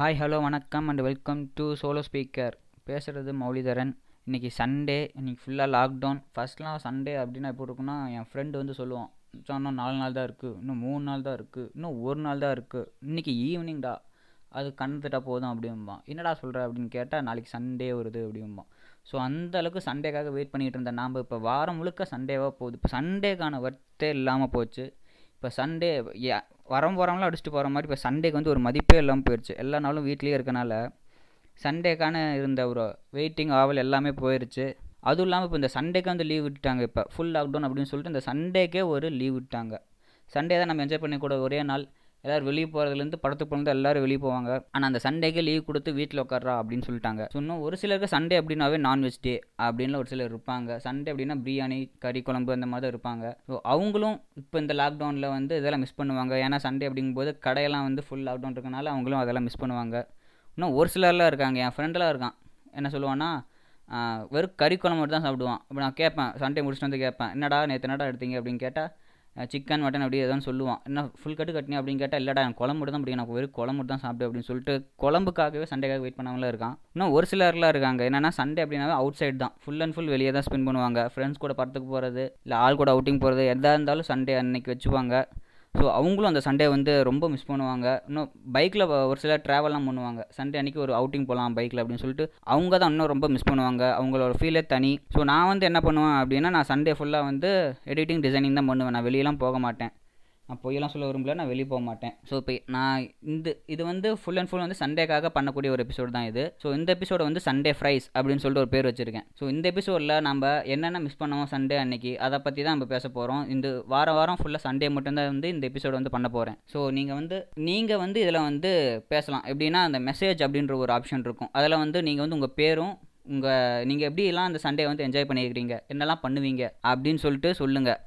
Hi hello வணக்கம் and welcome to solo speaker பேசுகிறது மௌலிதரன். இன்றைக்கி சண்டே இன்றைக்கி ஃபுல்லாக லாக்டவுன் ஃபஸ்ட்லாம் சண்டே அப்படின்னா எப்படி இருக்குன்னா என் ஃப்ரெண்டு வந்து சொல்லுவான். இன்னும் நாலு நாள் தான் இருக்குது இன்னும் மூணு நாள் தான் இருக்குது இன்னும் ஒரு நாள் தான் இருக்குது இன்றைக்கி ஈவினிங்டா அது கண்டுட்டா போதும் அப்படிம்பான் என்னடா சொல்கிற அப்படின்னு கேட்டால் நாளைக்கு சண்டே வருது அப்படிம்பான் ஸோ அந்தளவுக்கு சண்டேக்காக வெயிட் பண்ணிகிட்டு இருந்தேன். நாம் இப்போ வாரம் முழுக்க சண்டேவாக போகுது. இப்போ சண்டேக்கான ஒர்த்தே இல்லாமல் போச்சு. இப்போ சண்டே வரம் போகிறவங்களாம் அடிச்சுட்டு போகிற மாதிரி இப்போ சண்டேக்கு வந்து ஒரு மதிப்பே இல்லாமல் போயிடுச்சு எல்லா நாளும் வீட்லேயே இருக்கனால சண்டேக்கான இருந்த ஒரு வெயிட்டிங் ஆவல் எல்லாமே போயிடுச்சு அதுவும் இல்லாமல் இப்போ இந்த சண்டேக்கு வந்து லீவ் விட்டுட்டாங்க இப்போ. ஃபுல் லாக்டவுன் அப்படின்னு சொல்லிட்டு இந்த சண்டேக்கே ஒரு லீவ் விட்டாங்க சண்டே தான் நம்ம என்ஜாய் பண்ணக்கூட ஒரே நாள். எல்லோரும் வெளியே போகிறதுலேருந்து படத்துக்கு போனது எல்லோரும் வெளியே போவாங்க. ஆனால் அந்த சண்டேக்கே லீவ் கொடுத்து வீட்டில் உட்காரா அப்படின்னு சொல்லிட்டாங்க. ஸோ இன்னும் ஒரு சிலருக்கு சண்டே அப்படின்னாவே நான்வெஜ் டே அப்படின்னு ஒரு சிலர் இருப்பாங்க. சண்டே அப்படின்னா பிரியாணி கறி குழம்பு அந்த மாதிரி தான் இருப்பாங்க. ஸோ அவங்களும் இப்போ இந்த லாக்டவுனில் வந்து இதெல்லாம் மிஸ் பண்ணுவாங்க. ஏன்னா சண்டே அப்படிங்கும்போது கடையெல்லாம் வந்து ஃபுல் லாக்டவுன் இருக்கனால அவங்களும் அதெல்லாம் மிஸ் பண்ணுவாங்க. இன்னும் ஒரு சிலர்லாம் இருக்காங்க. என் ஃப்ரெண்டெலாம் இருக்கான். என்ன சொல்லுவான்னா வெறும் கறி குழம்பு மட்டும் தான் சாப்பிடுவான். இப்போ நான் கேட்பேன் சண்டே முடிச்சுட்டு வந்து கேட்பேன். என்னடா நேற்று என்னடா எடுத்தீங்க? அப்படின்னு கேட்டால் சிக்கன் மட்டன் அப்படி எதாவது சொல்லுவான். என்ன ஃபுல் கட்டு கட்டினி அப்படின்னு கேட்டால் இல்லைடா எனக்கு குழம்பு மட்டும் தான் பிடிக்கும். நான் வெறும் குழம்பு மட்டும் தான் சாப்பிடு அப்படின்னு சொல்லிட்டு குழம்புக்காகவே சண்டைக்காக வெயிட் பண்ணவங்களாம் இருக்கான். இன்னும் ஒரு சிலர்லாம் இருக்காங்க. என்னன்னா சண்டே அப்படின்னாவே அவுட் சைடு தான். ஃபுல் அண்ட் ஃபுல் வெளியே தான் ஸ்பெண்ட் பண்ணுவாங்க. ஃப்ரெண்ட்ஸ் கூட படத்துக்கு போகிறது இல்லை ஆள் கூட அவுட்டிங் போகிறது எதாக இருந்தாலும் சண்டே அன்னைக்கு வச்சுப்பாங்க. ஸோ அவங்களும் அந்த சண்டே வந்து ரொம்ப மிஸ் பண்ணுவாங்க. இன்னும் பைக்கில் ஒரு சிலர் ட்ராவல்லாம் பண்ணுவாங்க. சண்டே அன்றைக்கி ஒரு அவுட்டிங் போகலாம் பைக்கில் அப்படின்னு சொல்லிட்டு அவங்க தான் இன்னும் ரொம்ப மிஸ் பண்ணுவாங்க. அவங்களோட ஃபீலே தனி. ஸோ நான் வந்து என்ன பண்ணுவேன் அப்படின்னா நான் சண்டே ஃபுல்லாக வந்து எடிட்டிங் டிசைனிங் தான் பண்ணுவேன். நான் வெளியெல்லாம் போக மாட்டேன். நான் பொய்யெல்லாம் சொல்ல விரும்பல நான் வெளியே போக மாட்டேன். ஸோ இப்போ நான் இந்த இது வந்து ஃபுல் அண்ட் ஃபுல் வந்து சண்டேக்காக பண்ணக்கூடிய ஒரு எபிசோடு தான் இது. ஸோ இந்த எபிசோட வந்து சண்டே ஃப்ரைஸ் அப்படின்னு சொல்லிட்டு ஒரு பேர் வச்சிருக்கேன். ஸோ இந்த எபிசோடில் நம்ம என்னென்ன மிஸ் பண்ணோம் சண்டே அன்னைக்கு அதை பற்றி தான் நம்ம பேச போகிறோம் இந்த வாரம் வாரம் ஃபுல்லாக சண்டே மட்டும்தான் வந்து இந்த எபிசோடு வந்து பண்ண போகிறேன் ஸோ நீங்கள் வந்து நீங்கள் வந்து இதில் வந்து பேசலாம். எப்படின்னா அந்த மெசேஜ் அப்படின்ற ஒரு ஆப்ஷன் இருக்கும். அதில் வந்து நீங்கள் வந்து உங்கள் பேரும் உங்கள் நீங்கள் எப்படிலாம் அந்த சண்டே வந்து என்ஜாய் பண்ணியிருக்கிறீங்க என்னெல்லாம் பண்ணுவீங்க அப்படின்னு சொல்லிட்டு சொல்லுங்கள்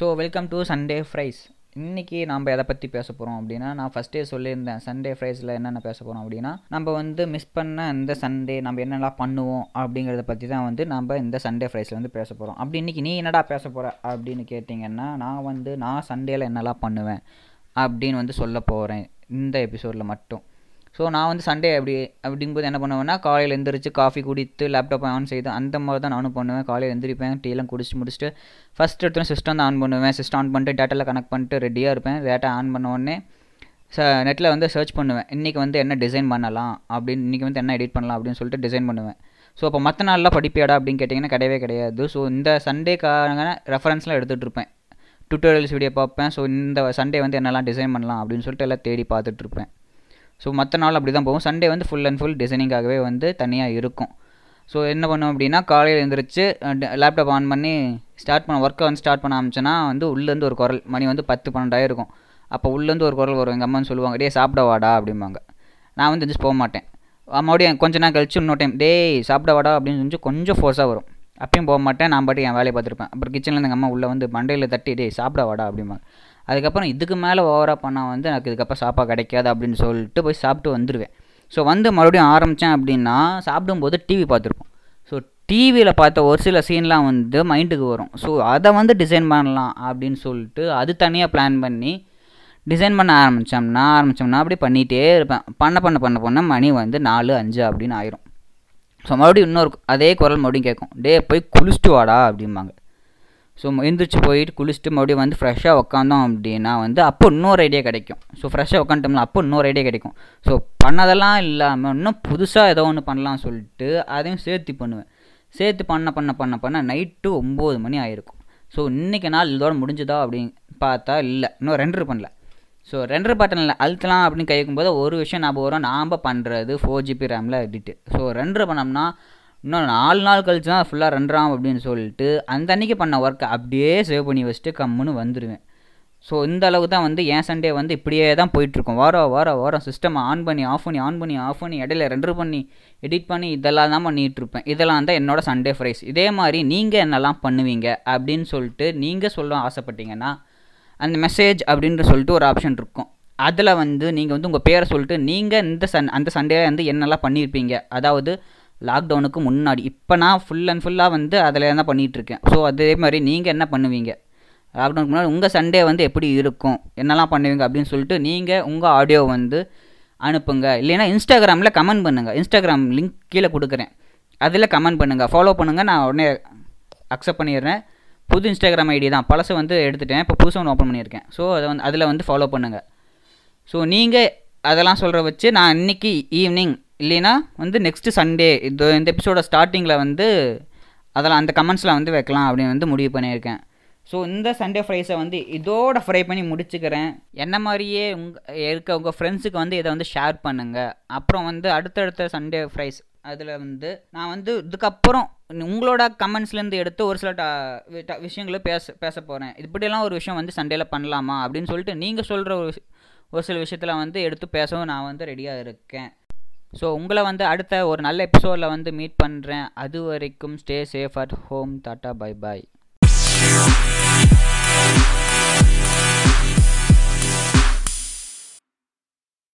so welcome to Sunday fries இன்றைக்கி நம்ம எதை பற்றி பேச போகிறோம் அப்படின்னா நான் ஃபஸ்ட்டே சொல்லியிருந்தேன் சண்டே ஃப்ரைஸில் என்னென்ன பேச போகிறோம் அப்படின்னா நம்ம வந்து மிஸ் பண்ண இந்த சண்டே நம்ம என்னெல்லாம் பண்ணுவோம் அப்படிங்கிறத பற்றி தான் வந்து நம்ம இந்த சண்டே ஃப்ரைஸில் வந்து பேச போகிறோம் அப்படி இன்றைக்கி நீ என்னடா பேச போகிற அப்படின்னு கேட்டிங்கன்னா நான் வந்து நான் சண்டேயில் என்னெல்லாம் பண்ணுவேன் அப்படின்னு வந்து சொல்ல போகிறேன் இந்த எபிசோடில் மட்டும். ஸோ நான் வந்து சண்டே அப்படி அப்படிங்கும்போது என்ன பண்ணுவேன்னா காலையில் எந்திரிச்சு காஃபி குடித்து லேப்டாப் ஆன் செய்து அந்த மாதிரி தான் நானும் பண்ணுவேன். காலையில் எந்திரிப்பேன் டீலாம் குடிச்சு முடிச்சுட்டு ஃபஸ்ட் எடுத்தோன்னே சிஸ்டம் தான் ஆன் பண்ணுவேன். சிஸ்டம் ஆன் பண்ணிட்டு டேட்டாவில் கனெக்ட் பண்ணிட்டு ரெடியாக இருப்பேன். டேட்டா ஆன் பண்ண ச நெட்டில் வந்து சர்ச் பண்ணுவேன். இன்றைக்கி வந்து என்ன டிசைன் பண்ணலாம் அப்படின்னு இன்றைக்கி வந்து என்ன எடிட் பண்ணலாம் அப்படின்னு சொல்லிட்டு டிசைன் பண்ணுவேன். ஸோ அப்போ மற்ற நாளெலாம் படிப்பியாடா அப்படின்னு கேட்டிங்கன்னா கிடையவே கிடையாது. ஸோ இந்த சண்டேக்கான ரெஃபரன்ஸ்லாம் எடுத்துகிட்டு இருப்பேன். டுட்டோரியல்ஸ் வீடியோ பார்ப்பேன். ஸோ இந்த சண்டே வந்து என்னெல்லாம் டிசைன் பண்ணலாம் அப்படின்னு சொல்லிட்டு எல்லாம் தேடி பார்த்துட்ருப்பேன் ஸோ மற்ற நாள் அப்படி தான் போகும். சண்டே வந்து ஃபுல் அண்ட் ஃபுல் டிசைனிங்காகவே வந்து தனியாக இருக்கும். ஸோ என்ன பண்ணுவோம் அப்படின்னா காலையில் எழுந்திரிச்சு லேப்டாப் ஆன் பண்ணி ஸ்டார்ட் பண்ண ஒர்க்கை வந்து ஸ்டார்ட் பண்ண ஆரம்பிச்சோன்னா வந்து உள்ளேருந்து ஒரு குரல் மணி வந்து பத்து பன்னெண்டாயிரம் இருக்கும். அப்போ உள்ளேருந்து ஒரு குரல் வரும். எங்கள் அம்மான்னு சொல்லுவாங்க டே சாப்பிட வாடா அப்படிம்பாங்க. நான் வந்து எந்திரிச்சு போக மாட்டேன். மறுபடியும் கொஞ்ச நேரம் கழிச்சு இன்னொரு டைம் டேய் சாப்பிட வாடா அப்படின்னு சொல்லி கொஞ்சம் ஃபோர்ஸாக வரும். அப்பயும் போக மாட்டேன். நான் பாட்டு என் வேலையை பார்த்துருப்பேன் அப்புறம் கிச்சனில் எங்கள் அம்மா உள்ளே வந்து மண்டையில் தட்டி டேய் சாப்பிட வாடா அப்படிம்பாங்க. அதுக்கப்புறம் இதுக்கு மேலே ஓவராக பண்ணால் வந்து எனக்கு இதுக்கப்புறம் சாப்பாடு கிடைக்காது அப்படின்னு சொல்லிட்டு போய் சாப்பிட்டு வந்துடுவேன் ஸோ வந்து மறுபடியும் ஆரம்பித்தேன் அப்படின்னா சாப்பிடும்போது டிவி பார்த்துருப்போம். ஸோ டிவியில் பார்த்த ஒரு சில சீன்லாம் வந்து மைண்டுக்கு வரும். ஸோ அதை வந்து டிசைன் பண்ணலாம் அப்படின்னு சொல்லிட்டு அது தனியாக பிளான் பண்ணி டிசைன் பண்ண ஆரம்பித்தோம்னா ஆரம்பித்தோம்னா அப்படி பண்ணிகிட்டே இருப்பேன். பண்ண பண்ண பண்ண பண்ண மணி வந்து நாலு அஞ்சு அப்படின்னு ஆயிரும். ஸோ மறுபடியும் இன்னொரு அதே குரல் மறுபடியும் கேட்கும். டே போய் குளிச்சுட்டு வாடா அப்படிம்பாங்க. ஸோ எழுந்திரிச்சு போயிட்டு குளிச்சுட்டு மறுபடியும் வந்து ஃப்ரெஷ்ஷாக உக்காந்தோம் அப்படின்னா வந்து அப்போ இன்னொரு ஐடியா கிடைக்கும். ஸோ ஃப்ரெஷ்ஷாக உட்காந்துட்டோம்னா அப்போ இன்னொரு ஐடியா கிடைக்கும். ஸோ பண்ணதெல்லாம் இல்லாமல் இன்னும் புதுசாக ஏதோ ஒன்று பண்ணலாம் சொல்லிட்டு அதையும் சேர்த்து பண்ணுவேன். சேர்த்து பண்ண பண்ண பண்ண பண்ண நைட்டு ஒம்பது மணி ஆயிருக்கும். ஸோ இன்றைக்கி நாள் இதோட முடிஞ்சுதா அப்படின்னு பார்த்தா இல்லை. இன்னும் ரெண்டர் பண்ணல. ஸோ ரெண்டர் பட்டனில் அழுத்தலாம் அப்படின்னு கேட்கும்போது ஒரு விஷயம் ஞாபகம் வரும். நாம் பண்ணுறது ஃபோர் ஜிபி ரேமில் எடிட்டு ஸோ ரெண்டர் பண்ணோம்னா இன்னும் நாலு நாள் கழிச்சு தான் ஃபுல்லாக ரெண்டராம் அப்படின்னு சொல்லிட்டு அந்த அன்னைக்கு பண்ண ஒர்க்கை அப்படியே சேவ் பண்ணி வச்சுட்டு கம்முன்னு வந்துடுவேன் ஸோ இந்த அளவுக்கு தான் வந்து என் சண்டே வந்து இப்படியே தான் போயிட்டுருக்கும். வாரம் வாரம் வாரம் சிஸ்டம் ஆன் பண்ணி ஆஃப் பண்ணி ஆன் பண்ணி ஆஃப் பண்ணி இடையில ரெண்டர் பண்ணி எடிட் பண்ணி இதெல்லாம் தான் பண்ணிகிட்ருப்பேன் இதெல்லாம் தான் என்னோட சண்டே ஃப்ரைஸ் இதே மாதிரி நீங்கள் என்னெல்லாம் பண்ணுவீங்க அப்படின்னு சொல்லிட்டு நீங்கள் சொல்ல ஆசைப்பட்டீங்கன்னா அந்த மெசேஜ் அப்படின்ற சொல்லிட்டு ஒரு ஆப்ஷன் இருக்கும். அதில் வந்து நீங்கள் வந்து உங்கள் பேரை சொல்லிட்டு நீங்கள் இந்த சன் அந்த சண்டே வந்து என்னெல்லாம் பண்ணியிருப்பீங்க அதாவது லாக்டவுனுக்கு முன்னாடி. இப்போ நான் ஃபுல் அண்ட் ஃபுல்லாக வந்து அதில் தான் பண்ணிகிட்ருக்கேன் ஸோ அதே மாதிரி நீங்கள் என்ன பண்ணுவீங்க? லாக்டவுனுக்கு முன்னாடி உங்கள் சண்டே வந்து எப்படி இருக்கும்? என்னெல்லாம் பண்ணுவீங்க அப்படின்னு சொல்லிட்டு நீங்கள் உங்கள் ஆடியோ வந்து அனுப்புங்க. இல்லைன்னா இன்ஸ்டாகிராமில் கமெண்ட் பண்ணுங்கள் இன்ஸ்டாகிராம் லிங்க் கீழே கொடுக்குறேன். அதில் கமெண்ட் பண்ணுங்கள் ஃபாலோ பண்ணுங்கள் நான் உடனே அக்செப்ட் பண்ணிடுறேன். புது இன்ஸ்டாகிராம் ஐடி தான். பழசை வந்து எடுத்துட்டேன். இப்போ புதுசாக ஒன்று ஓப்பன் பண்ணியிருக்கேன். ஸோ அதை வந்து அதில் வந்து ஃபாலோ பண்ணுங்கள் ஸோ நீங்கள் அதெல்லாம் சொல்கிற வச்சு நான் இன்றைக்கி ஈவினிங் இல்லைன்னா வந்து நெக்ஸ்ட்டு சண்டே இது இந்த எபிசோட ஸ்டார்டிங்கில் வந்து அதெல்லாம் அந்த கமெண்ட்ஸில் வந்து வைக்கலாம் அப்படின்னு வந்து முடிவு பண்ணியிருக்கேன். ஸோ இந்த சண்டே ஃப்ரைஸை வந்து இதோட ஃப்ரை பண்ணி முடிச்சுக்கிறேன். என்ன மாதிரியே உங்கள் இருக்க உங்கள் ஃப்ரெண்ட்ஸுக்கு வந்து இதை வந்து ஷேர் பண்ணுங்கள் அப்புறம் வந்து அடுத்தடுத்த சண்டே ஃப்ரைஸ் அதில் வந்து நான் வந்து இதுக்கப்புறம் உங்களோட கமெண்ட்ஸ்லேருந்து எடுத்து ஒரு சில ட- வி- ட- விஷயங்களை பேச பேச போகிறேன் இப்படியெல்லாம் ஒரு விஷயம் வந்து சண்டேல பண்ணலாமா அப்படின்னு சொல்லிட்டு நீங்கள் சொல்கிற ஒரு ஒரு சில விஷயத்தில் வந்து எடுத்து பேசவும் நான் வந்து ரெடியாக இருக்கேன். ஸோ உங்களை வந்து அடுத்த ஒரு நல்ல எபிசோடில் வந்து மீட் பண்ணுறேன் அது வரைக்கும் stay safe at home tata bye bye